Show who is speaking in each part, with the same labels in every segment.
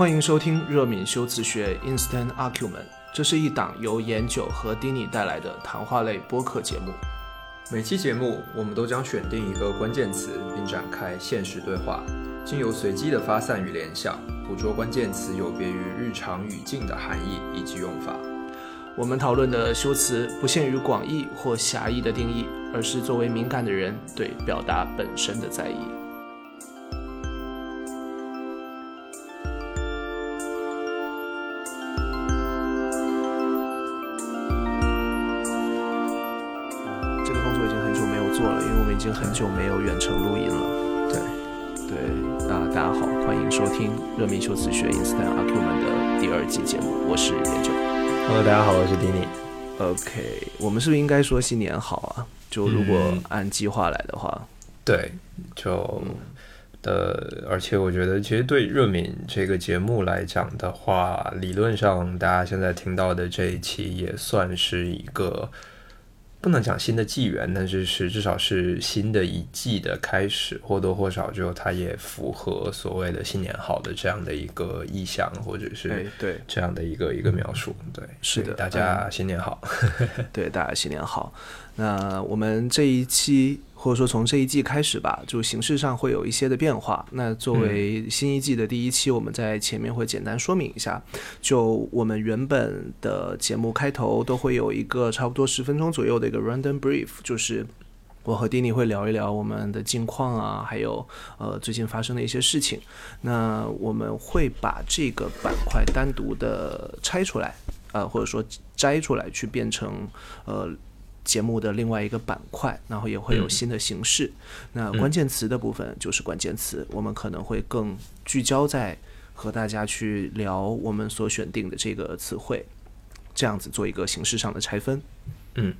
Speaker 1: 欢迎收听热敏修辞学 Instant Argument，这是一档由研九和丁尼带来的谈话类播客节目。
Speaker 2: 每期节目，我们都将选定一个关键词，并展开现实对话，经由随机的发散与联想，捕捉关键词有别于日常语境的含义以及用法。
Speaker 1: 我们讨论的修辞不限于广义或狭义的定义，而是作为敏感的人对表达本身的在意。很久没有远程录音了。
Speaker 2: 对，
Speaker 1: 对，啊，大家好，欢迎收听热敏修辞学 Instant Argument 的第二季节目，我是研究。
Speaker 2: Hello，大家好，我是丁尼。
Speaker 1: OK，我们是不是应该说新年好啊？就如果
Speaker 2: 嗯
Speaker 1: 按计划来的话，
Speaker 2: 对，就的，而且我觉得，其实对热敏这个节目来讲的话，理论上大家现在听到的这一期也算是一个不能讲新的纪元，但是是至少是新的一季的开始，或多或少就它也符合所谓的新年好的这样的一个意向，或者
Speaker 1: 哎
Speaker 2: 是，
Speaker 1: 对
Speaker 2: 这样的一个一个描述。对，
Speaker 1: 是的
Speaker 2: 大家新年好。
Speaker 1: 对，大家新年好。那我们这一期或者说从这一季开始吧，就形式上会有一些的变化。那作为新一季的第一期，我们在前面会简单说明一下，就我们原本的节目开头都会有一个差不多十分钟左右的一个 random brief，就是。我和丁尼会聊一聊我们的近况啊，还有呃最近发生的一些事情。那我们会把这个板块单独的拆出来，呃，或者说摘出来，去变成呃节目的另外一个板块，然后也会有新的形式。那关键词的部分就是关键词，我们可能会更聚焦在和大家去聊我们所选定的这个词汇，这样子做一个形式上的拆分。
Speaker 2: 嗯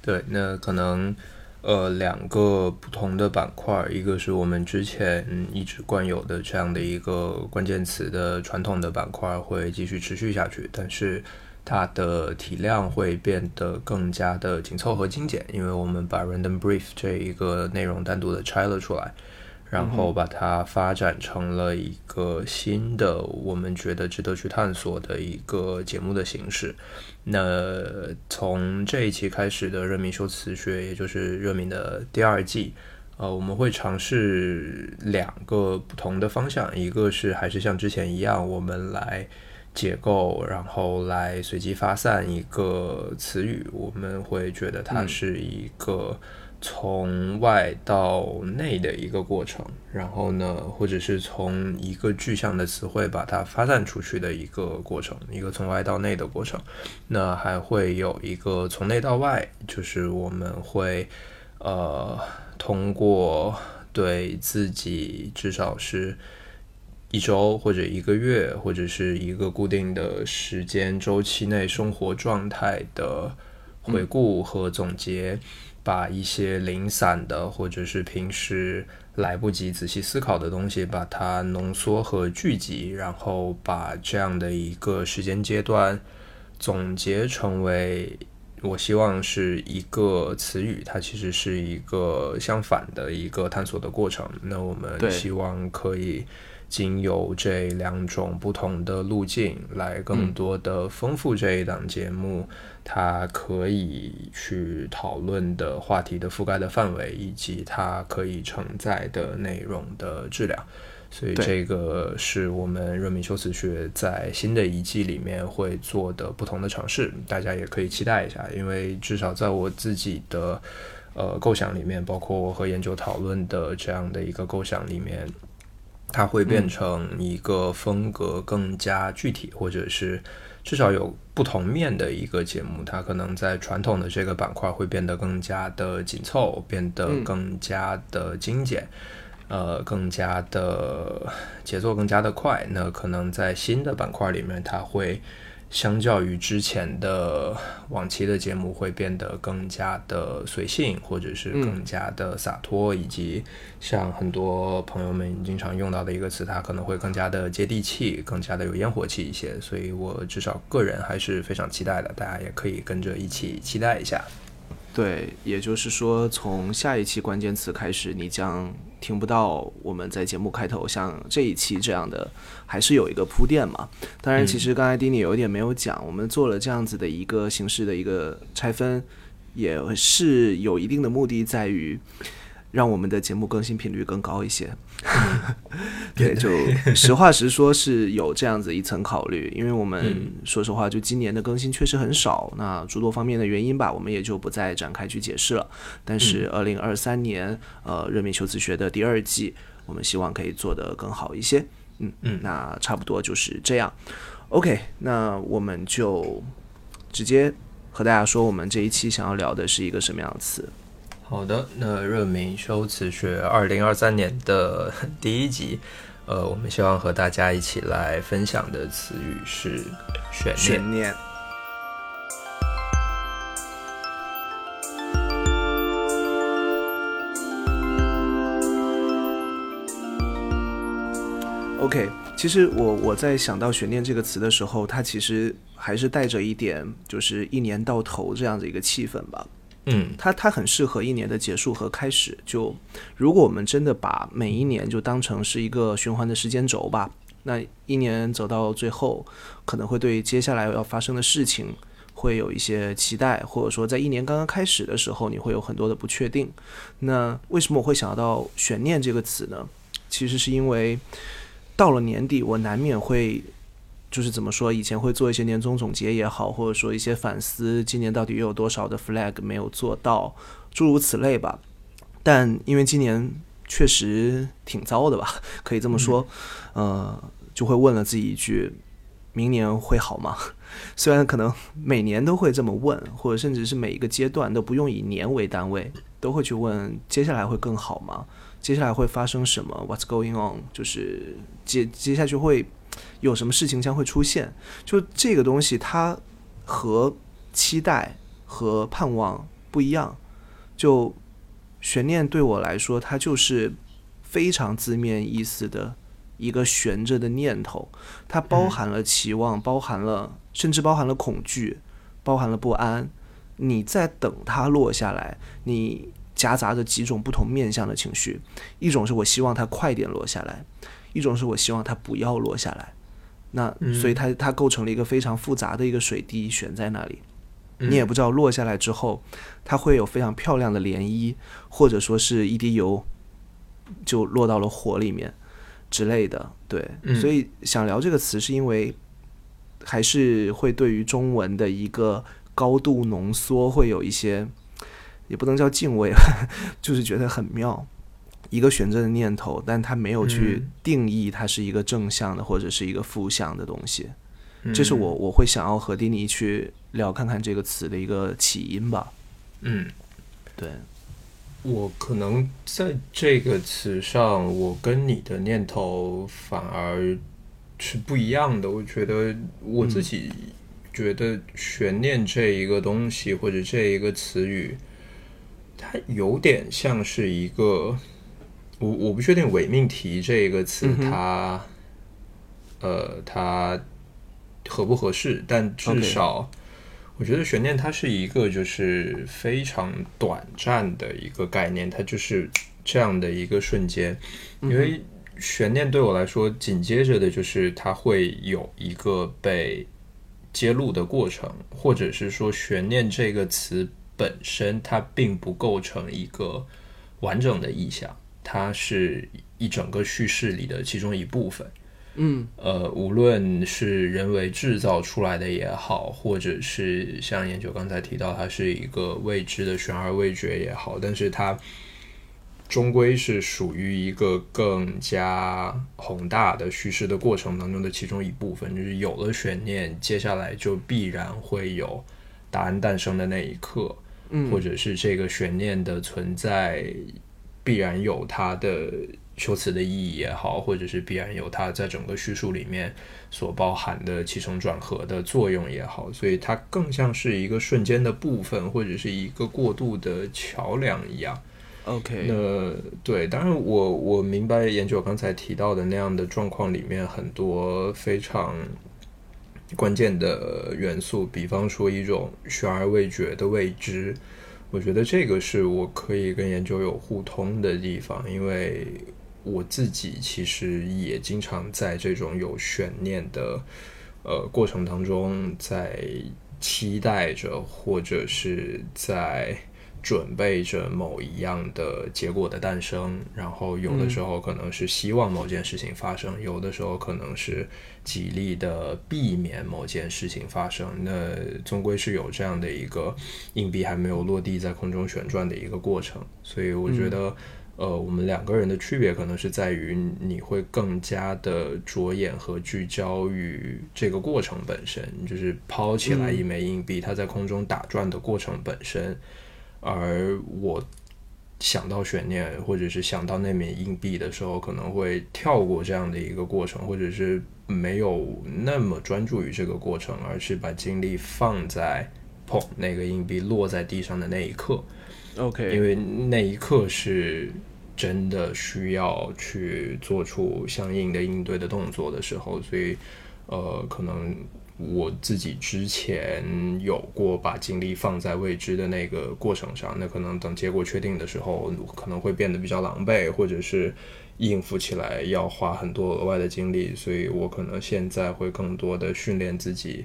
Speaker 2: 对，那可能呃两个不同的板块，一个是我们之前嗯一直惯有的这样的一个关键词的传统的板块会继续持续下去，但是它的体量会变得更加的紧凑和精简，因为我们把 random brief 这一个内容单独的拆了出来。然后把它发展成了一个新的，我们觉得值得去探索的一个节目的形式。那从这一期开始的热敏修辞学，也就是热敏的第二季，呃，我们会尝试两个不同的方向，一个是还是像之前一样，我们来结构，然后来随机发散一个词语，我们会觉得它是一个。从外到内的一个过程，然后呢，或者是从一个具象的词汇把它发散出去的一个过程，一个从外到内的过程。那还会有一个从内到外，就是我们会呃通过对自己至少是一周或者一个月或者是一个固定的时间周期内生活状态的回顾和总结。把一些零散的或者是平时来不及仔细思考的东西，把它浓缩和聚集，然后把这样的一个时间阶段总结成为，我希望是一个词语，它其实是一个相反的一个探索的过程。那我们希望可以经由这两种不同的路径，来更多的丰富这一档节目。它可以去讨论的话题的覆盖的范围，以及它可以承载的内容的质量，所以这个是我们热敏修辞学在新的一季里面会做的不同的尝试，大家也可以期待一下，因为至少在我自己的呃构想里面，包括我和研究讨论的这样的一个构想里面，它会变成一个风格更加具体，或者是。至少有不同面的一个节目，它可能在传统的这个板块会变得更加的紧凑，变得更加的精简，呃，更加的节奏更加的快。那可能在新的板块里面，它会相较于之前的往期的节目，会变得更加的随性，或者是更加的洒脱，以及像很多朋友们经常用到的一个词，它可能会更加的接地气，更加的有烟火气一些。所以我至少个人还是非常期待的，大家也可以跟着一起期待一下。
Speaker 1: 对，也就是说，从下一期关键词开始，你将听不到我们在节目开头像这一期这样的，还是有一个铺垫嘛。当然，其实刚才丁尼有一点没有讲，我们做了这样子的一个形式的一个拆分，也是有一定的目的，在于。让我们的节目更新频率更高一些，对，就实话实说，是有这样子一层考虑。因为我们说实话，就今年的更新确实很少，那诸多方面的原因吧，我们也就不再展开去解释了。但是，二零二三年，呃，热敏修辞学的第二季，我们希望可以做得更好一些。嗯嗯，那差不多就是这样。OK，那我们就直接和大家说，我们这一期想要聊的是一个什么样的词。
Speaker 2: 好的，那热明修辞学二零二三年的第一集，呃，我们希望和大家一起来分享的词语是悬念。
Speaker 1: 悬念。OK，其实我我在想到悬念这个词的时候，它其实还是带着一点，就是一年到头这样的一个气氛吧。
Speaker 2: 嗯，
Speaker 1: 它它很适合一年的结束和开始。就如果我们真的把每一年就当成是一个循环的时间轴吧，那一年走到最后，可能会对接下来要发生的事情会有一些期待，或者说在一年刚刚开始的时候，你会有很多的不确定。那为什么我会想到悬念这个词呢？其实是因为到了年底，我难免会。就是怎么说，以前会做一些年终总结也好，或者说一些反思，今年到底又有多少的 flag 没有做到，诸如此类吧。但因为今年确实挺糟的吧，可以这么说，呃，就会问了自己一句：明年会好吗？虽然可能每年都会这么问，或者甚至是每一个阶段都不用以年为单位，都会去问接下来会更好吗？接下来会发生什么？What's going on？就是接接下去会。有什么事情将会出现？就这个东西，它和期待和盼望不一样。就悬念对我来说，它就是非常字面意思的一个悬着的念头。它包含了期望，包含了甚至包含了恐惧，包含了不安。你在等它落下来，你夹杂着几种不同面向的情绪。一种是我希望它快点落下来。一种是我希望它不要落下来，那所以它它构成了一个非常复杂的一个水滴悬在那里，你也不知道落下来之后它会有非常漂亮的涟漪，或者说是一滴油就落到了火里面之类的。对，所以想聊这个词是因为还是会对于中文的一个高度浓缩会有一些，也不能叫敬畏，就是觉得很妙。一个悬着的念头，但他没有去定义它是一个正向的或者是一个负向的东西，这是我我会想要和丁尼去聊看看这个词的一个起因吧。
Speaker 2: 嗯，
Speaker 1: 对，
Speaker 2: 我可能在这个词上，我跟你的念头反而是不一样的。我觉得我自己觉得悬念这一个东西或者这一个词语，它有点像是一个。我我不确定“伪命题”这个词，它，呃，它合不合适？但至少，我觉得悬念它是一个就是非常短暂的一个概念，它就是这样的一个瞬间。因为悬念对我来说，紧接着的就是它会有一个被揭露的过程，或者是说悬念这个词本身它并不构成一个完整的意象。它是一整个叙事里的其中一部分，
Speaker 1: 嗯，
Speaker 2: 呃，无论是人为制造出来的也好，或者是像研究刚才提到，它是一个未知的悬而未决也好，但是它终归是属于一个更加宏大的叙事的过程当中的其中一部分。就是有了悬念，接下来就必然会有答案诞生的那一刻，
Speaker 1: 嗯，
Speaker 2: 或者是这个悬念的存在。必然有它的修辞的意义也好，或者是必然有它在整个叙述里面所包含的起承转合的作用也好，所以它更像是一个瞬间的部分，或者是一个过渡的桥梁一样。
Speaker 1: OK，
Speaker 2: 那对，当然我我明白研究刚才提到的那样的状况里面很多非常关键的元素，比方说一种悬而未决的未知。我觉得这个是我可以跟研究有互通的地方，因为我自己其实也经常在这种有悬念的呃过程当中，在期待着或者是在。准备着某一样的结果的诞生，然后有的时候可能是希望某件事情发生，有的时候可能是极力的避免某件事情发生。那终归是有这样的一个硬币还没有落地在空中旋转的一个过程。所以我觉得，呃，我们两个人的区别可能是在于你会更加的着眼和聚焦于这个过程本身，就是抛起来一枚硬币，它在空中打转的过程本身。而我想到悬念，或者是想到那枚硬币的时候，可能会跳过这样的一个过程，或者是没有那么专注于这个过程，而是把精力放在砰那个硬币落在地上的那一刻。
Speaker 1: OK，
Speaker 2: 因为那一刻是真的需要去做出相应的应对的动作的时候，所以呃，可能。我自己之前有过把精力放在未知的那个过程上，那可能等结果确定的时候，可能会变得比较狼狈，或者是应付起来要花很多额外的精力，所以我可能现在会更多的训练自己，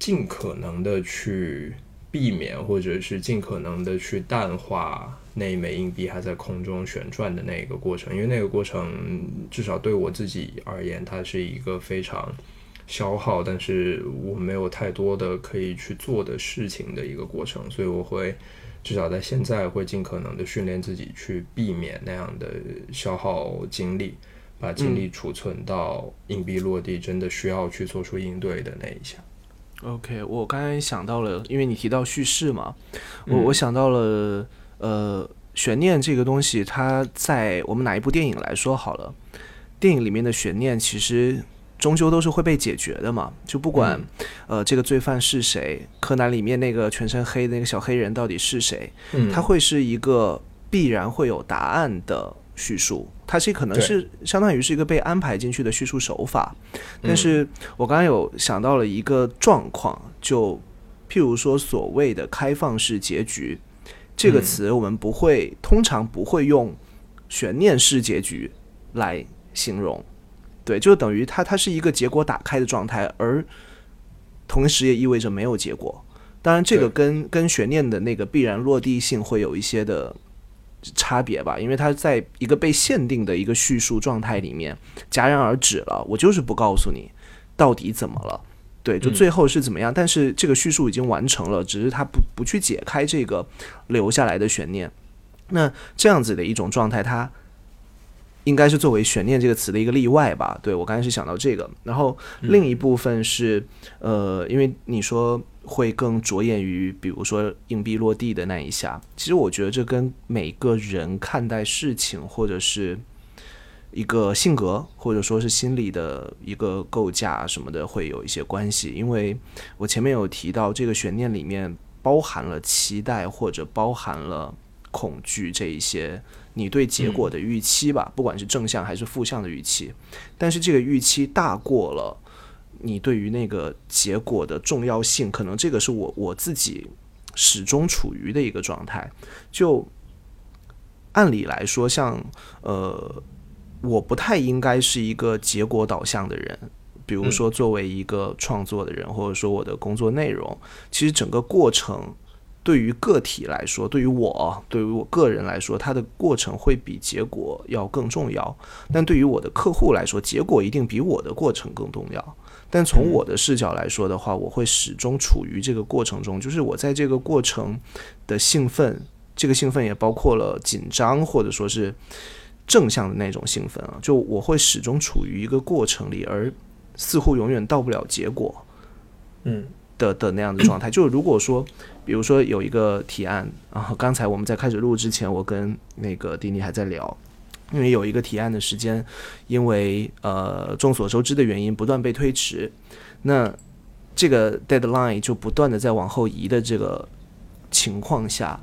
Speaker 2: 尽可能的去避免，或者是尽可能的去淡化那一枚硬币还在空中旋转的那个过程，因为那个过程至少对我自己而言，它是一个非常。消耗，但是我没有太多的可以去做的事情的一个过程，所以我会至少在现在会尽可能的训练自己去避免那样的消耗精力，把精力储存到硬币落地真的需要去做出应对的那一下。
Speaker 1: OK，我刚才想到了，因为你提到叙事嘛，我我想到了，呃，悬念这个东西，它在我们哪一部电影来说好了，电影里面的悬念其实。终究都是会被解决的嘛，就不管，呃，这个罪犯是谁，柯南里面那个全身黑的那个小黑人到底是谁，他会是一个必然会有答案的叙述，它是可能是相当于是一个被安排进去的叙述手法。但是我刚刚有想到了一个状况，就譬如说所谓的开放式结局这个词，我们不会通常不会用悬念式结局来形容。对，就等于它，它是一个结果打开的状态，而同时也意味着没有结果。当然，这个跟跟悬念的那个必然落地性会有一些的差别吧，因为它在一个被限定的一个叙述状态里面戛然而止了。我就是不告诉你到底怎么了，对，就最后是怎么样。但是这个叙述已经完成了，只是他不不去解开这个留下来的悬念。那这样子的一种状态，它。应该是作为“悬念”这个词的一个例外吧。对我刚才是想到这个，然后另一部分是，呃，因为你说会更着眼于，比如说硬币落地的那一下。其实我觉得这跟每个人看待事情，或者是一个性格，或者说是心理的一个构架什么的，会有一些关系。因为我前面有提到，这个悬念里面包含了期待，或者包含了恐惧这一些。你对结果的预期吧，不管是正向还是负向的预期，但是这个预期大过了你对于那个结果的重要性，可能这个是我我自己始终处于的一个状态。就按理来说，像呃，我不太应该是一个结果导向的人，比如说作为一个创作的人，或者说我的工作内容，其实整个过程。对于个体来说，对于我，对于我个人来说，它的过程会比结果要更重要。但对于我的客户来说，结果一定比我的过程更重要。但从我的视角来说的话，我会始终处于这个过程中，就是我在这个过程的兴奋，这个兴奋也包括了紧张，或者说是正向的那种兴奋啊。就我会始终处于一个过程里，而似乎永远到不了结果。
Speaker 2: 嗯。
Speaker 1: 的的那样的状态，就如果说，比如说有一个提案，然后刚才我们在开始录之前，我跟那个丁尼还在聊，因为有一个提案的时间，因为呃众所周知的原因不断被推迟，那这个 deadline 就不断的在往后移的这个情况下，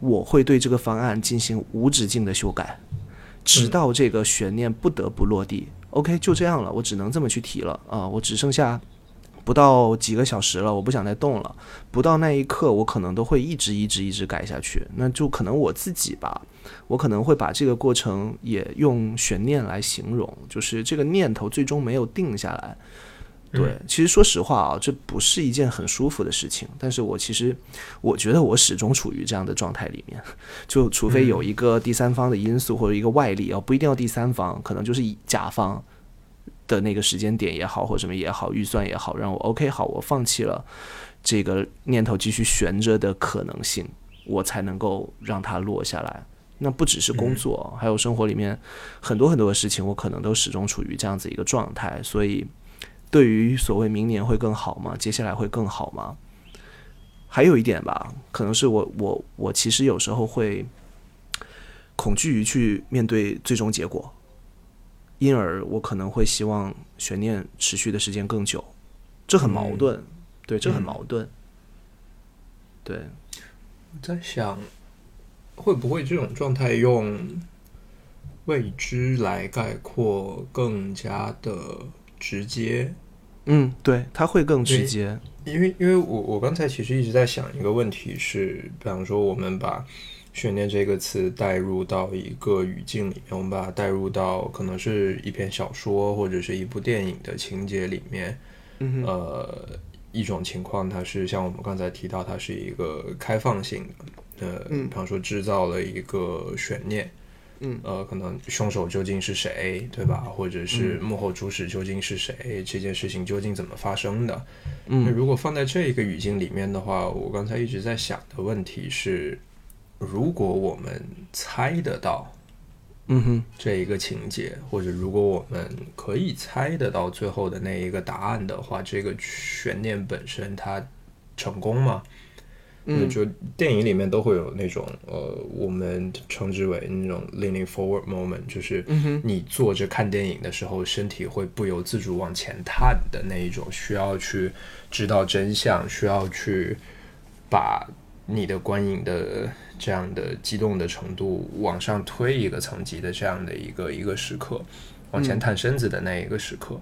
Speaker 1: 我会对这个方案进行无止境的修改，直到这个悬念不得不落地。OK，就这样了，我只能这么去提了啊，我只剩下。不到几个小时了，我不想再动了。不到那一刻，我可能都会一直一直一直改下去。那就可能我自己吧，我可能会把这个过程也用悬念来形容，就是这个念头最终没有定下来。对，其实说实话啊，这不是一件很舒服的事情。但是我其实我觉得我始终处于这样的状态里面，就除非有一个第三方的因素或者一个外力啊，不一定要第三方，可能就是以甲方的那个时间点也好，或者什么也好，预算也好，让我 OK 好，我放弃了这个念头继续悬着的可能性，我才能够让它落下来。那不只是工作，还有生活里面很多很多的事情，我可能都始终处于这样子一个状态，所以。对于所谓明年会更好吗？接下来会更好吗？还有一点吧，可能是我我我其实有时候会恐惧于去面对最终结果，因而我可能会希望悬念持续的时间更久，这很矛盾，对，这很矛盾。对，
Speaker 2: 我在想，会不会这种状态用未知来概括更加的？直接，
Speaker 1: 嗯，对，它会更直接，
Speaker 2: 因为因为我我刚才其实一直在想一个问题，是，比方说我们把悬念这个词带入到一个语境里面，我们把它带入到可能是一篇小说或者是一部电影的情节里面，
Speaker 1: 嗯
Speaker 2: 呃，一种情况它是像我们刚才提到，它是一个开放性的，呃，比方说制造了一个悬念。
Speaker 1: 嗯，
Speaker 2: 呃，可能凶手究竟是谁，对吧？或者是幕后主使究竟是谁？这件事情究竟怎么发生的？
Speaker 1: 嗯，
Speaker 2: 如果放在这一个语境里面的话，我刚才一直在想的问题是：如果我们猜得到，
Speaker 1: 嗯哼，
Speaker 2: 这一个情节，或者如果我们可以猜得到最后的那一个答案的话，这个悬念本身它成功吗？
Speaker 1: 嗯，
Speaker 2: 就电影里面都会有那种呃，我们称之为那种 leaning forward moment，就是你坐着看电影的时候，身体会不由自主往前探的那一种，需要去知道真相，需要去把你的观影的这样的激动的程度往上推一个层级的这样的一个一个时刻，往前探身子的那一个时刻。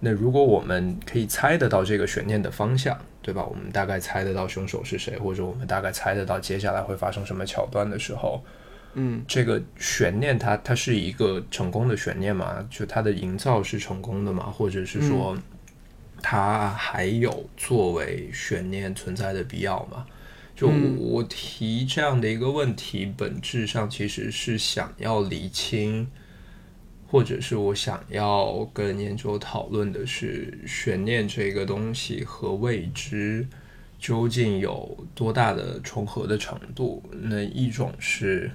Speaker 2: 那如果我们可以猜得到这个悬念的方向。对吧？我们大概猜得到凶手是谁，或者我们大概猜得到接下来会发生什么桥段的时候，
Speaker 1: 嗯，
Speaker 2: 这个悬念它它是一个成功的悬念嘛？就它的营造是成功的嘛？或者是说，它还有作为悬念存在的必要吗？就我提这样的一个问题，本质上其实是想要理清。或者是我想要跟研究讨论的是悬念这个东西和未知究竟有多大的重合的程度？那一种是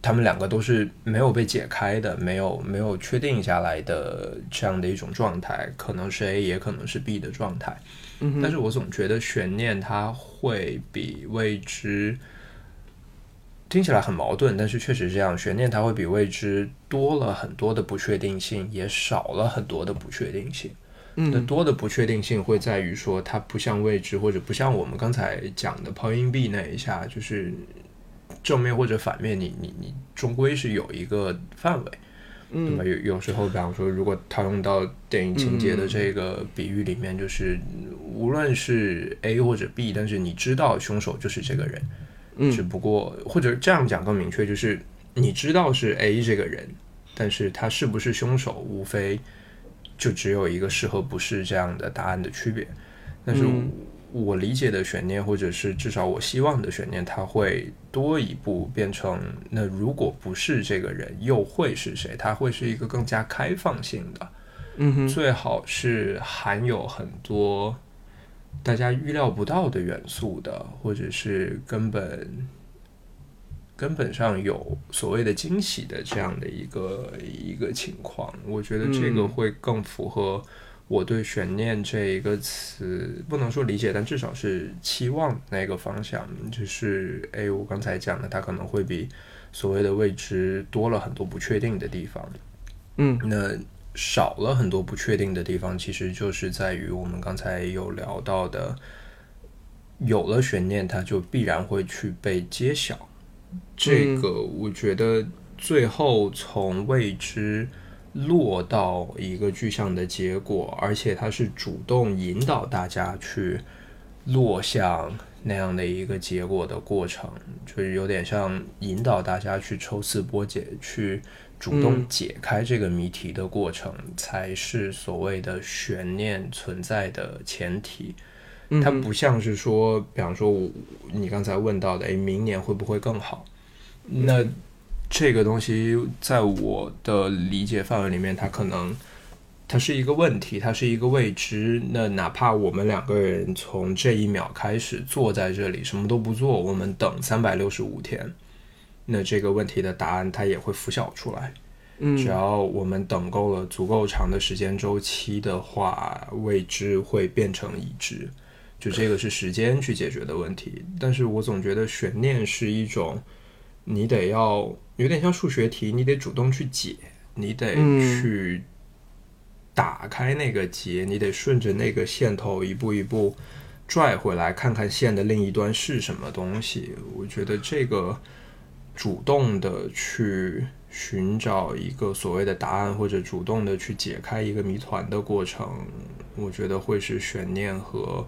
Speaker 2: 他们两个都是没有被解开的，没有没有确定下来的这样的一种状态，可能是 A 也可能是 B 的状态。
Speaker 1: 嗯，
Speaker 2: 但是我总觉得悬念它会比未知。听起来很矛盾，但是确实这样。悬念它会比未知多了很多的不确定性，也少了很多的不确定性。
Speaker 1: 嗯，
Speaker 2: 那多的不确定性会在于说，它不像未知，或者不像我们刚才讲的抛硬币那一下，就是正面或者反面，你你你终归是有一个范围，对吧？有有时候，比方说，如果套用到电影情节的这个比喻里面，就是无论是 A 或者 B，但是你知道凶手就是这个人。嗯只不过，或者这样讲更明确，就是你知道是 A 这个人，但是他是不是凶手，无非就只有一个是和不是这样的答案的区别。但是我理解的悬念，或者是至少我希望的悬念，它会多一步变成：那如果不是这个人，又会是谁？它会是一个更加开放性的，
Speaker 1: 嗯哼，
Speaker 2: 最好是含有很多。大家预料不到的元素的，或者是根本根本上有所谓的惊喜的这样的一个一个情况，我觉得这个会更符合我对悬念这一个词不能说理解，但至少是期望那个方向。就是哎，我刚才讲的，它可能会比所谓的未知多了很多不确定的地方。
Speaker 1: 嗯，
Speaker 2: 那。少了很多不确定的地方，其实就是在于我们刚才有聊到的，有了悬念，它就必然会去被揭晓。这个我觉得最后从未知落到一个具象的结果，而且它是主动引导大家去落向那样的一个结果的过程，就是有点像引导大家去抽丝剥茧，去主动解开这个谜题的过程，才是所谓的悬念存在的前提。它不像是说，比方说，我你刚才问到的，诶，明年会不会更好？那这个东西在我的理解范围里面，它可能它是一个问题，它是一个未知。那哪怕我们两个人从这一秒开始坐在这里，什么都不做，我们等三百六十五天，那这个问题的答案它也会浮晓出来。
Speaker 1: 嗯，
Speaker 2: 只要我们等够了足够长的时间周期的话，未知会变成已知。就这个是时间去解决的问题，但是我总觉得悬念是一种，你得要有点像数学题，你得主动去解，你得去打开那个结，你得顺着那个线头一步一步拽回来，看看线的另一端是什么东西。我觉得这个主动的去寻找一个所谓的答案，或者主动的去解开一个谜团的过程，我觉得会是悬念和。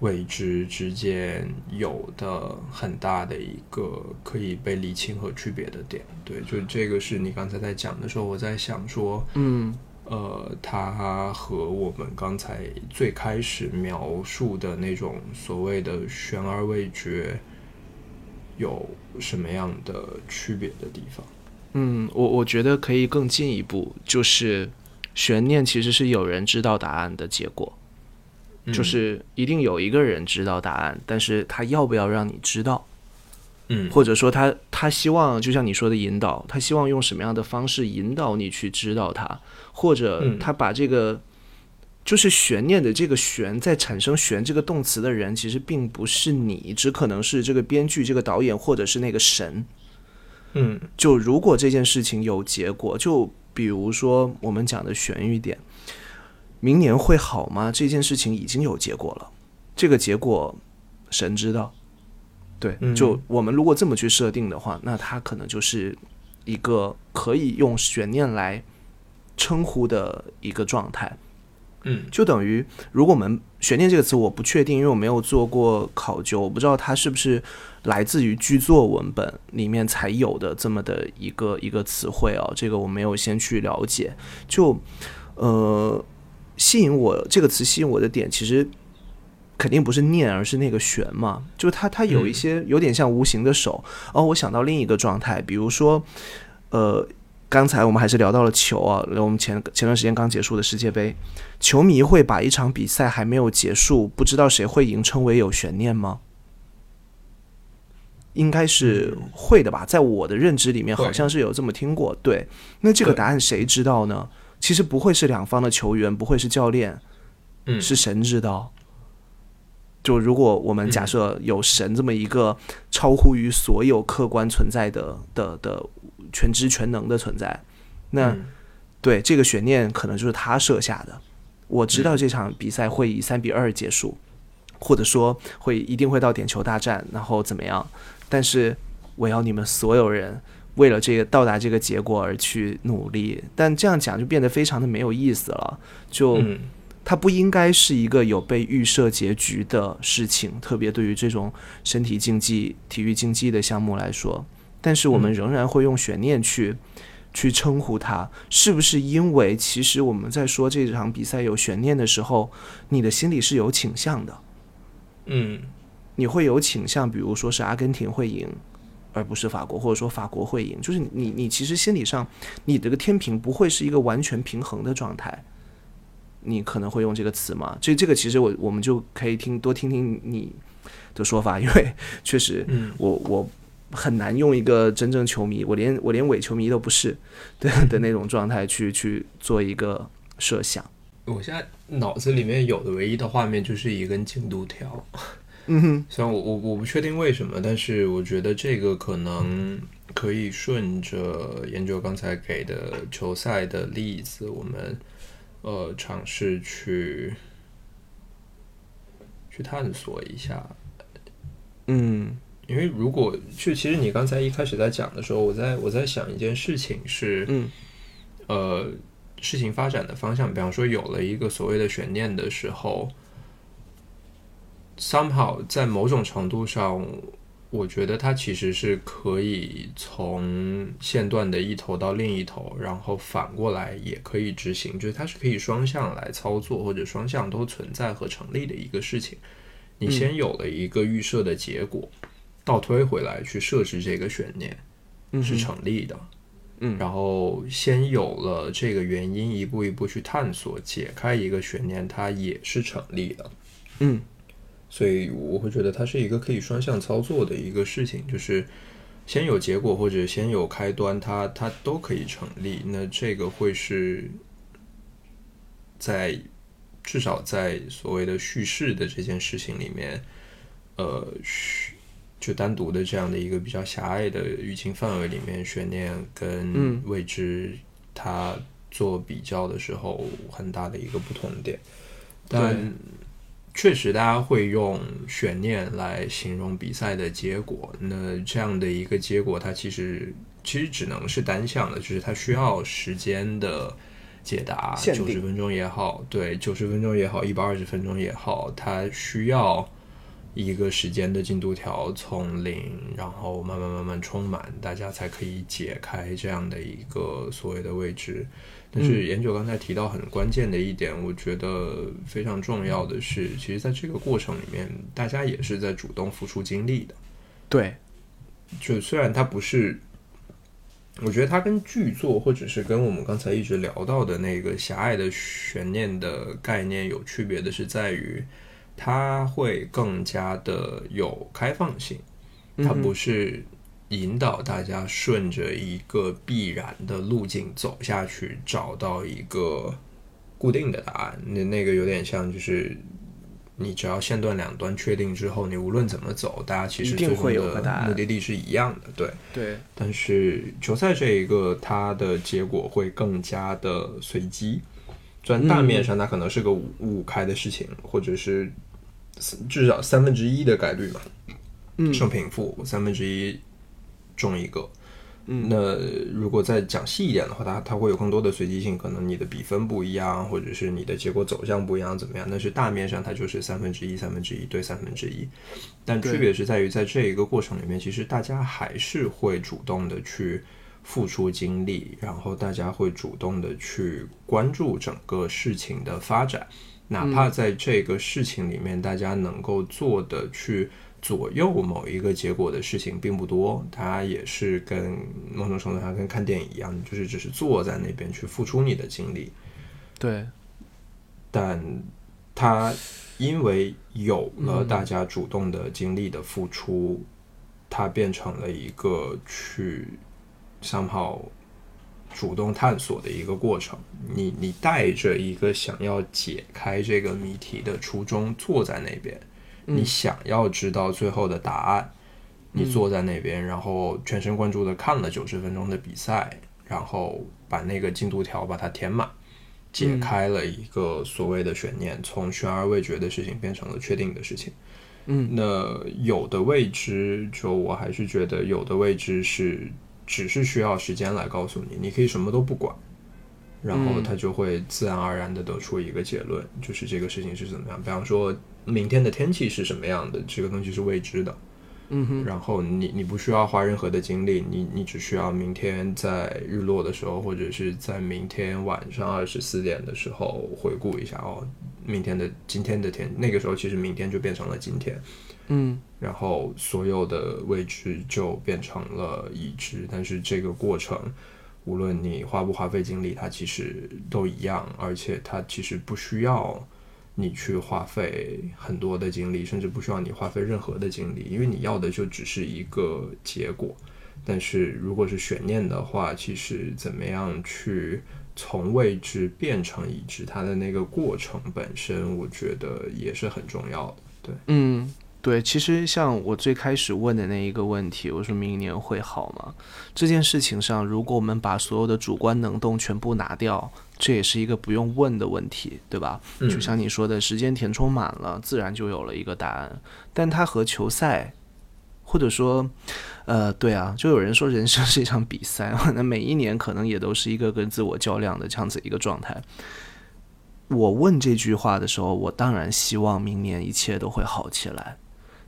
Speaker 2: 未知之间有的很大的一个可以被理清和区别的点，对，就这个是你刚才在讲的时候，我在想说，
Speaker 1: 嗯，
Speaker 2: 呃，它和我们刚才最开始描述的那种所谓的悬而未决有什么样的区别的地方？
Speaker 1: 嗯，我我觉得可以更进一步，就是悬念其实是有人知道答案的结果。就是一定有一个人知道答案，但是他要不要让你知道？
Speaker 2: 嗯，
Speaker 1: 或者说他他希望就像你说的引导，他希望用什么样的方式引导你去知道他，或者他把这个就是悬念的这个悬，在产生悬这个动词的人，其实并不是你，只可能是这个编剧、这个导演，或者是那个神。
Speaker 2: 嗯，
Speaker 1: 就如果这件事情有结果，就比如说我们讲的悬疑点。明年会好吗？这件事情已经有结果了，这个结果神知道。对，就我们如果这么去设定的话，那它可能就是一个可以用悬念来称呼的一个状态。
Speaker 2: 嗯，
Speaker 1: 就等于如果我们悬念这个词，我不确定，因为我没有做过考究，我不知道它是不是来自于剧作文本里面才有的这么的一个一个词汇啊。这个我没有先去了解。就呃。吸引我这个词吸引我的点，其实肯定不是念，而是那个悬嘛。就是它，它有一些有点像无形的手。哦，我想到另一个状态，比如说，呃，刚才我们还是聊到了球啊，我们前前段时间刚结束的世界杯，球迷会把一场比赛还没有结束，不知道谁会赢，称为有悬念吗？应该是会的吧，在我的认知里面，好像是有这么听过。对，那这个答案谁知道呢？其实不会是两方的球员，不会是教练，
Speaker 2: 嗯，
Speaker 1: 是神知道。就如果我们假设有神这么一个超乎于所有客观存在的的的全知全能的存在，那对这个悬念可能就是他设下的。我知道这场比赛会以三比二结束，或者说会一定会到点球大战，然后怎么样？但是我要你们所有人。为了这个到达这个结果而去努力，但这样讲就变得非常的没有意思了。就它不应该是一个有被预设结局的事情，特别对于这种身体竞技、体育竞技的项目来说。但是我们仍然会用悬念去去称呼它，是不是因为其实我们在说这场比赛有悬念的时候，你的心里是有倾向的？
Speaker 2: 嗯，
Speaker 1: 你会有倾向，比如说是阿根廷会赢。而不是法国，或者说法国会赢，就是你你其实心理上，你这个天平不会是一个完全平衡的状态，你可能会用这个词吗？这这个其实我我们就可以听多听听你的说法，因为 确实，我我很难用一个真正球迷，我连我连伪球迷都不是的的那种状态去去做一个设想。
Speaker 2: 我现在脑子里面有的唯一的画面就是一根进度条。
Speaker 1: 嗯哼，
Speaker 2: 虽然我我我不确定为什么，但是我觉得这个可能可以顺着研究刚才给的球赛的例子，我们呃尝试去去探索一下。
Speaker 1: 嗯，
Speaker 2: 因为如果就其实你刚才一开始在讲的时候，我在我在想一件事情是，
Speaker 1: 嗯，
Speaker 2: 呃，事情发展的方向。比方说，有了一个所谓的悬念的时候，somehow 在某种程度上，我觉得它其实是可以从线段的一头到另一头，然后反过来也可以执行，就是它是可以双向来操作，或者双向都存在和成立的一个事情。你先有了一个预设的结果，倒推回来去设置这个悬念，是成立的。
Speaker 1: 嗯，
Speaker 2: 然后先有了这个原因，一步一步去探索解开一个悬念，它也是成立的。
Speaker 1: 嗯，
Speaker 2: 所以我会觉得它是一个可以双向操作的一个事情，就是先有结果或者先有开端，它它都可以成立。那这个会是在至少在所谓的叙事的这件事情里面，呃，叙就单独的这样的一个比较狭隘的语境范围里面，悬念跟未知它做比较的时候，很大的一个不同点。但确实，大家会用悬念来形容比赛的结果。那这样的一个结果，它其实其实只能是单向的，就是它需要时间的解答，九十分钟也好，对，九十分钟也好，一百二十分钟也好，它需要一个时间的进度条从零，然后慢慢慢慢充满，大家才可以解开这样的一个所谓的未知。但是研究刚才提到很关键的一点，我觉得非常重要的是，其实在这个过程里面，大家也是在主动付出精力的。
Speaker 1: 对，
Speaker 2: 就虽然它不是，我觉得它跟剧作或者是跟我们刚才一直聊到的那个狭隘的悬念的概念有区别的是，在于它会更加的有开放性，它不是引导大家顺着一个必然的路径走下去，找到一个固定的答案。那那个有点像就是。你只要线段两端确定之后，你无论怎么走，大家其实最终
Speaker 1: 会有个答
Speaker 2: 的目的地是一样的，对。
Speaker 1: 对，
Speaker 2: 但是球赛这一个，它的结果会更加的随机。虽然大面上它可能是个五五开的事情，或者是至少三分之一的概率嘛，
Speaker 1: 嗯
Speaker 2: 胜平负三分之一中一个。
Speaker 1: 嗯
Speaker 2: 那如果再讲细一点的话，它它会有更多的随机性，可能你的比分不一样，或者是你的结果走向不一样，怎么样？但是大面上它就是三分之一、三分之一对三分之一，但区别是在于，在这一个过程里面，其实大家还是会主动的去付出精力，然后大家会主动的去关注整个事情的发展，哪怕在这个事情里面，大家能够做的去。左右某一个结果的事情并不多，它也是跟某种程度上跟看电影一样，就是只是坐在那边去付出你的精力，
Speaker 1: 对，
Speaker 2: 但它因为有了大家主动的精力的付出，它变成了一个去 somehow 主动探索的一个过程。你你带着一个想要解开这个谜题的初衷坐在那边，你想要知道最后的答案，你坐在那边，然后全神贯注的看了九十分钟的比赛，然后把那个进度条把它填满。解开了一个所谓的悬念，从悬而未决的事情变成了确定的事情。
Speaker 1: 嗯，
Speaker 2: 那有的未知，就我还是觉得有的未知是只是需要时间来告诉你，你可以什么都不管，然后它就会自然而然的得出一个结论，就是这个事情是怎么样。比方说明天的天气是什么样的，这个东西是未知的。
Speaker 1: 嗯哼，
Speaker 2: 然后你你不需要花任何的精力，你你只需要明天在日落的时候，或者是在明天晚上二十四点的时候回顾一下哦，明天的今天的天，那个时候其实明天就变成了今天，
Speaker 1: 嗯
Speaker 2: 然后所有的未知就变成了已知，但是这个过程，无论你花不花费精力，它其实都一样，而且它其实不需要。你去花费很多的精力，甚至不需要你花费任何的精力，因为你要的就只是一个结果。但是如果是悬念的话，其实怎么样去从未知变成已知，它的那个过程本身，我觉得也是很重要的。对，
Speaker 1: 嗯，对，其实像我最开始问的那一个问题，我说明年会好吗？这件事情上，如果我们把所有的主观能动全部拿掉，这也是一个不用问的问题，对吧？
Speaker 2: 嗯
Speaker 1: 就像你说的，时间填充满了，自然就有了一个答案。但它和球赛或者说，呃，对啊，就有人说人生是一场比赛，那每一年可能也都是一个跟自我较量的这样子一个状态。我问这句话的时候，我当然希望明年一切都会好起来。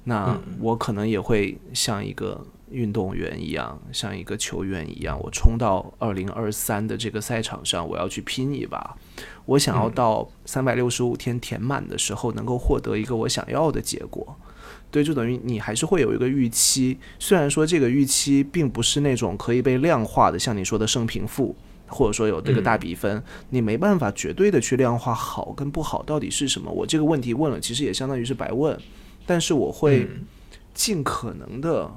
Speaker 1: 那我可能也会像一个运动员一样，像一个球员一样，我冲到二零二三的这个赛场上，我要去拼一把。我想要到三百六十五天填满的时候，能够获得一个我想要的结果。对，就等于你还是会有一个预期，虽然说这个预期并不是那种可以被量化的，像你说的胜平负，或者说有这个大比分，你没办法绝对的去量化好跟不好到底是什么。我这个问题问了，其实也相当于是白问，但是我会尽可能的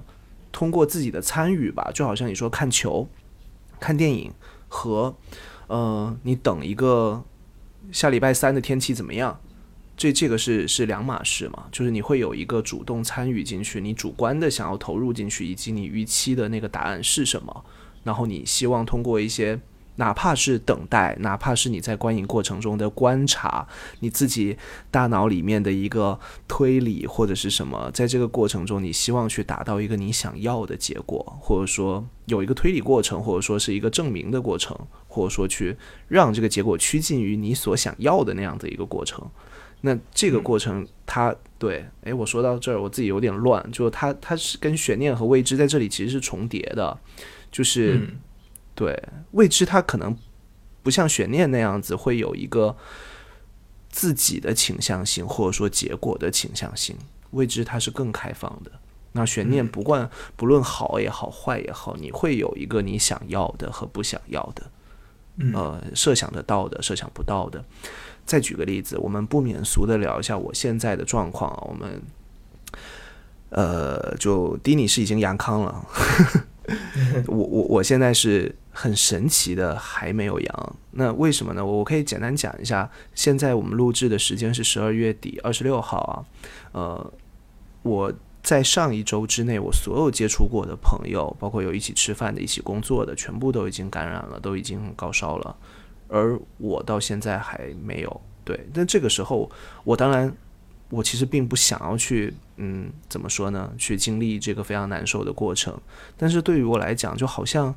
Speaker 1: 通过自己的参与吧，就好像你说看球、看电影和呃，你等一个下礼拜三的天气怎么样。这这个是是两码事嘛，就是你会有一个主动参与进去，你主观的想要投入进去，以及你预期的那个答案是什么，然后你希望通过一些哪怕是等待，哪怕是你在观影过程中的观察，你自己大脑里面的一个推理或者是什么，在这个过程中，你希望去达到一个你想要的结果，或者说有一个推理过程，或者说是一个证明的过程，或者说去让这个结果趋近于你所想要的那样的一个过程。那这个过程，它对，哎，我说到这儿，我自己有点乱，就它它是跟悬念和未知在这里其实是重叠的，就是对未知，它可能不像悬念那样子会有一个自己的倾向性，或者说结果的倾向性，未知它是更开放的。那悬念不管不论好也好，坏也好，你会有一个你想要的和不想要的，呃，设想得到的，设想不到的。再举个例子，我们不免俗的聊一下我现在的状况啊。我们，呃，就迪尼是已经阳康了，我我我现在是很神奇的还没有阳。那为什么呢？我可以简单讲一下。现在我们录制的时间是十二月底二十六号啊。呃，我在上一周之内，我所有接触过的朋友，包括有一起吃饭的、一起工作的，全部都已经感染了，都已经高烧了。而我到现在还没有对，但这个时候，我当然，我其实并不想要去，嗯，怎么说呢？去经历这个非常难受的过程。但是对于我来讲，就好像，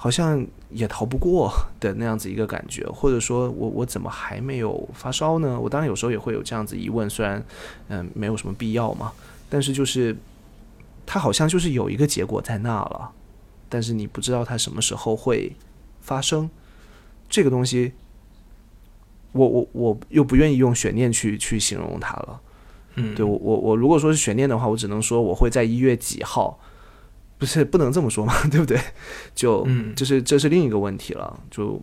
Speaker 1: 好像也逃不过 的那样子一个感觉，或者说我我怎么还没有发烧呢？我当然有时候也会有这样子疑问，虽然，嗯，没有什么必要嘛，但是就是，它好像就是有一个结果在那了，但是你不知道它什么时候会发生。这个东西，我我我又不愿意用悬念去去形容它了。
Speaker 2: 嗯，
Speaker 1: 对我我我如果说是悬念的话，我只能说我会在一月几号，不是不能这么说嘛，对不对？就就是这是另一个问题了，就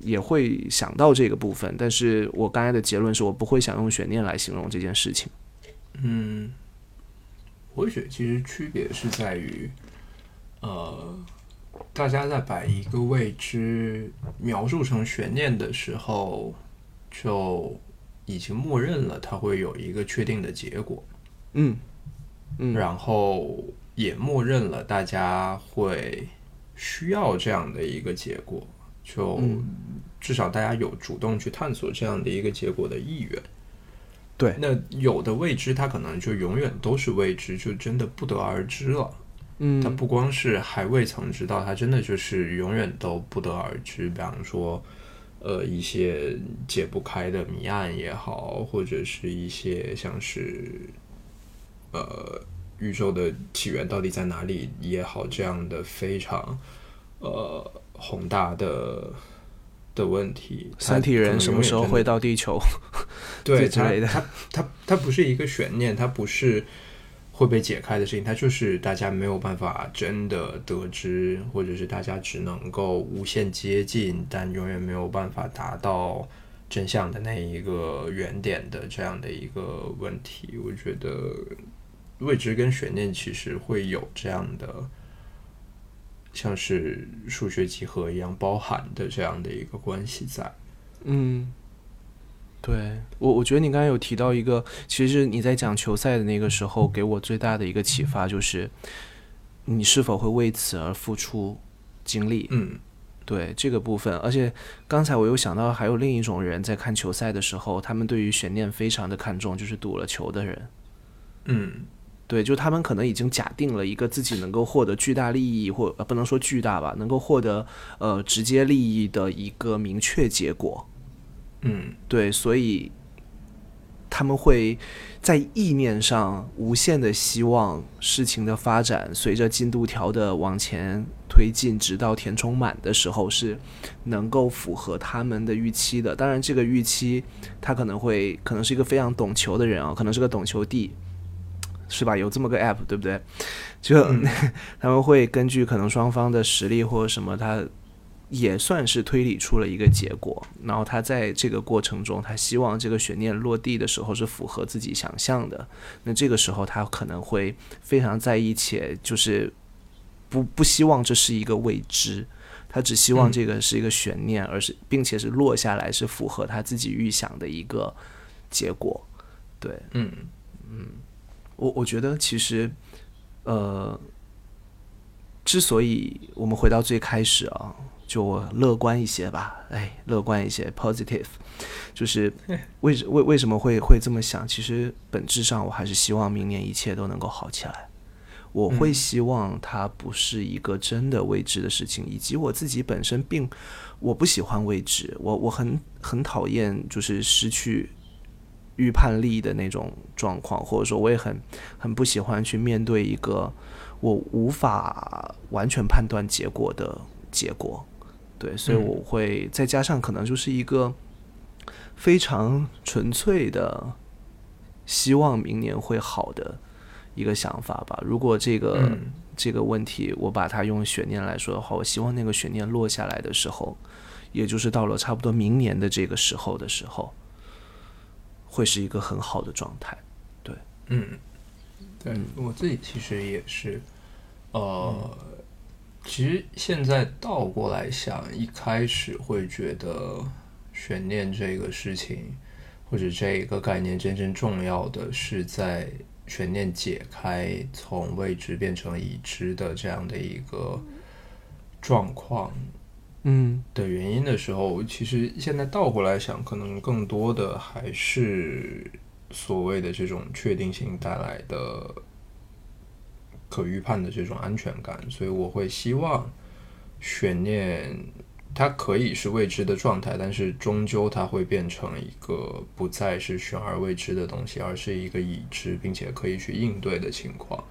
Speaker 1: 也会想到这个部分。但是我刚才的结论是我不会想用悬念来形容这件事情。
Speaker 2: 嗯，我觉得其实区别是在于，呃。大家在把一个未知描述成悬念的时候，就已经默认了它会有一个确定的结果。
Speaker 1: 嗯嗯，
Speaker 2: 然后也默认了大家会需要这样的一个结果，就至少大家有主动去探索这样的一个结果的意愿。
Speaker 1: 对，
Speaker 2: 那有的未知，它可能就永远都是未知，就真的不得而知了。
Speaker 1: 嗯，
Speaker 2: 它不光是还未曾知道，它真的就是永远都不得而知。比方说，呃，一些解不开的谜案也好，或者是一些像是，呃，宇宙的起源到底在哪里也好，这样的非常呃宏大的的问题。
Speaker 1: 三体人什么时候会到地球？
Speaker 2: 对，
Speaker 1: 之类的。
Speaker 2: 它它它不是一个悬念，它不是。会被解开的事情，它就是大家没有办法真的得知，或者是大家只能够无限接近，但永远没有办法达到真相的那一个原点的这样的一个问题。我觉得未知跟悬念其实会有这样的，像是数学几何一样包含的这样的一个关系在。
Speaker 1: 嗯。对我，我觉得你刚才有提到一个，其实你在讲球赛的那个时候，给我最大的一个启发就是，你是否会为此而付出精力？
Speaker 2: 嗯，
Speaker 1: 对这个部分，而且刚才我又想到，还有另一种人在看球赛的时候，他们对于悬念非常的看重，就是赌了球的人。
Speaker 2: 嗯，
Speaker 1: 对，就他们可能已经假定了一个自己能够获得巨大利益，或呃不能说巨大吧，能够获得呃直接利益的一个明确结果。
Speaker 2: 嗯，
Speaker 1: 对，所以他们会在意念上无限的希望事情的发展随着进度条的往前推进，直到填充满的时候是能够符合他们的预期的。当然，这个预期他可能会可能是一个非常懂球的人啊，可能是个懂球帝。是吧？有这么个 app，对不对？就、他们会根据可能双方的实力或者什么，他也算是推理出了一个结果。然后他在这个过程中，他希望这个悬念落地的时候是符合自己想象的。那这个时候，他可能会非常在意，且就是不不希望这是一个未知，他只希望这个是一个悬念，而是并且是落下来是符合他自己预想的一个结果。对，
Speaker 2: 嗯
Speaker 1: 嗯。我我觉得其实，呃，之所以我们回到最开始啊，就我乐观一些吧，哎，乐观一些，positive，就是 为为为什么会会这么想？其实本质上我还是希望明年一切都能够好起来。我会希望它不是一个真的未知的事情，以及我自己本身并我不喜欢未知，我我很很讨厌就是失去。预判力的那种状况，或者说我也很很不喜欢去面对一个我无法完全判断结果的结果，对，所以我会再加上可能就是一个非常纯粹的希望明年会好的一个想法吧。如果这个这个问题我把它用悬念来说的话，我希望那个悬念落下来的时候，也就是到了差不多明年的这个时候的时候。会是一个很好的状态，对，
Speaker 2: 嗯，对我自己其实也是，呃，其实现在倒过来想，一开始会觉得悬念这个事情或者这一个概念真正重要的是在悬念解开，从未知变成已知的这样的一个状况。
Speaker 1: 嗯
Speaker 2: 的原因的时候，其实现在倒过来想，可能更多的还是所谓的这种确定性带来的可预判的这种安全感，所以我会希望悬念它可以是未知的状态，但是终究它会变成一个不再是悬而未知的东西，而是一个已知并且可以去应对的情况。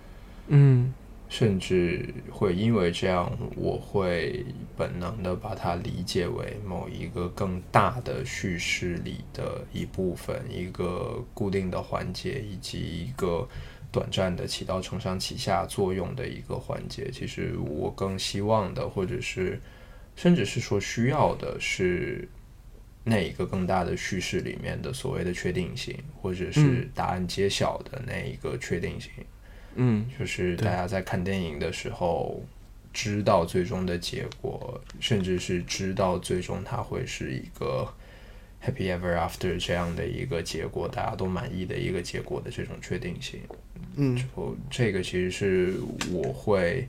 Speaker 1: 嗯。
Speaker 2: 甚至会因为这样，我会本能的把它理解为某一个更大的叙事里的一部分，一个固定的环节，以及一个短暂的起到承上启下作用的一个环节。其实我更希望的，或者是甚至是说需要的是那一个更大的叙事里面的所谓的确定性，或者是答案揭晓的那一个确定性。就是大家在看电影的时候，知道最终的结果，甚至是知道最终它会是一个 happy ever after 这样的一个结果，大家都满意的一个结果的这种确定性。
Speaker 1: 嗯，
Speaker 2: 就这个其实是我会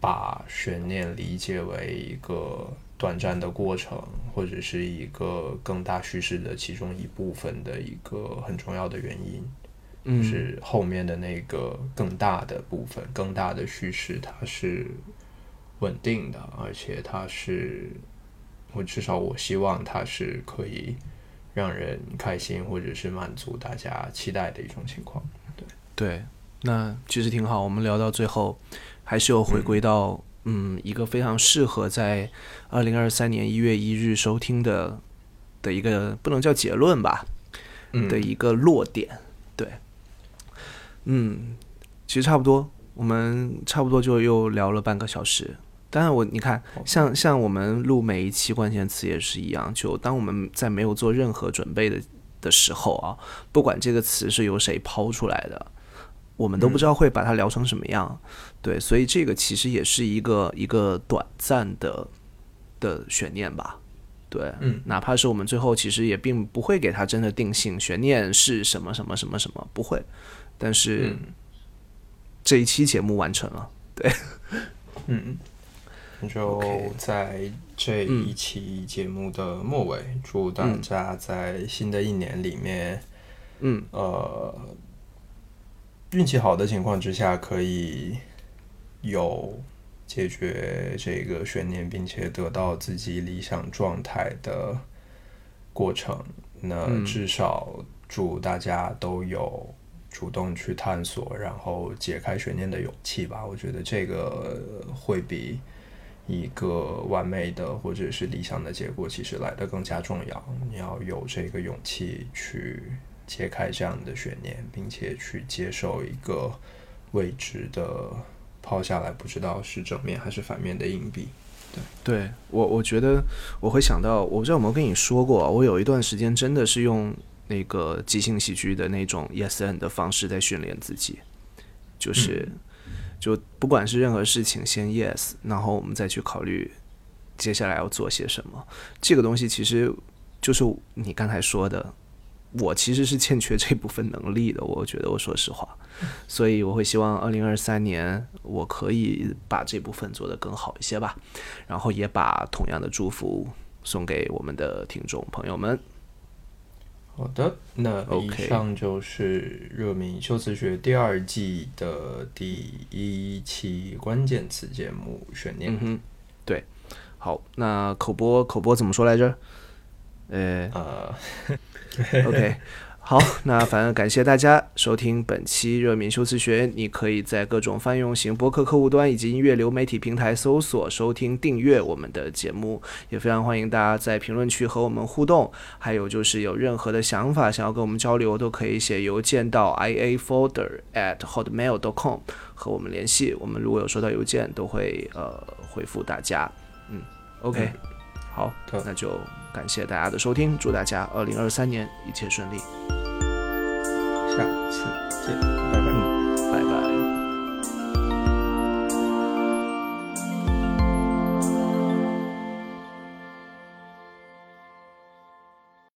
Speaker 2: 把悬念理解为一个短暂的过程，或者是一个更大叙事的其中一部分的一个很重要的原因。是后面的那个更大的部分，更大的叙事，它是稳定的，而且它是，我至少我希望它是可以让人开心或者是满足大家期待的一种情况。对
Speaker 1: 对，那其实挺好。我们聊到最后，还是有回归到嗯一个非常适合在二零二三年一月一日收听的的一个不能叫结论吧，的一个落点。对。嗯，其实差不多，我们差不多就又聊了半个小时。当然，我你看，像像我们录每一期关键词也是一样，就当我们在没有做任何准备的的时候啊，不管这个词是由谁抛出来的，我们都不知道会把它聊成什么样。对，所以这个其实也是一个一个短暂的的悬念吧。对，
Speaker 2: 嗯，
Speaker 1: 哪怕是我们最后其实也并不会给它真的定性，悬念是什么什么什么什么，不会。但是这一期节目完成了，对，
Speaker 2: 嗯，就在这一期节目的末尾，祝大家在新的一年里面，
Speaker 1: 嗯，
Speaker 2: 呃，运气好的情况之下，可以有解决这个悬念，并且得到自己理想状态的过程。那至少祝大家都有主动去探索，然后解开悬念的勇气吧。我觉得这个会比一个完美的或者是理想的结果，其实来的更加重要。你要有这个勇气去。揭开这样的悬念，并且去接受一个未知的抛下来，不知道是正面还是反面的硬币。对，
Speaker 1: 对我我觉得我会想到，我不知道有没有跟你说过，我有一段时间真的是用那个即兴喜剧的那种 yes and 的方式在训练自己，就是就不管是任何事情，先 yes，然后我们再去考虑接下来要做些什么。这个东西其实就是你刚才说的。我其实是欠缺这部分能力的，我觉得我说实话，所以我会希望二零二三年我可以把这部分做得更好一些吧，然后也把同样的祝福送给我们的听众朋友们。
Speaker 2: 好的，那以上就是热敏修辞学第二季的第一期关键词节目悬念。
Speaker 1: 嗯哼，对，好，那口播口播怎么说来着？呃
Speaker 2: 呃。
Speaker 1: OK，好，那反正感谢大家收听本期热敏修辞学。你可以在各种泛用型博客客户端以及音乐流媒体平台搜索、收听、订阅我们的节目。也非常欢迎大家在评论区和我们互动。还有就是有任何的想法想要跟我们交流，都可以写邮件到 i a folder at hotmail dot com 和我们联系。我们如果有收到邮件，都会呃回复大家。嗯，OK，好，那就。感谢大家的收听，祝大家二零二三年一切顺利，
Speaker 2: 下次。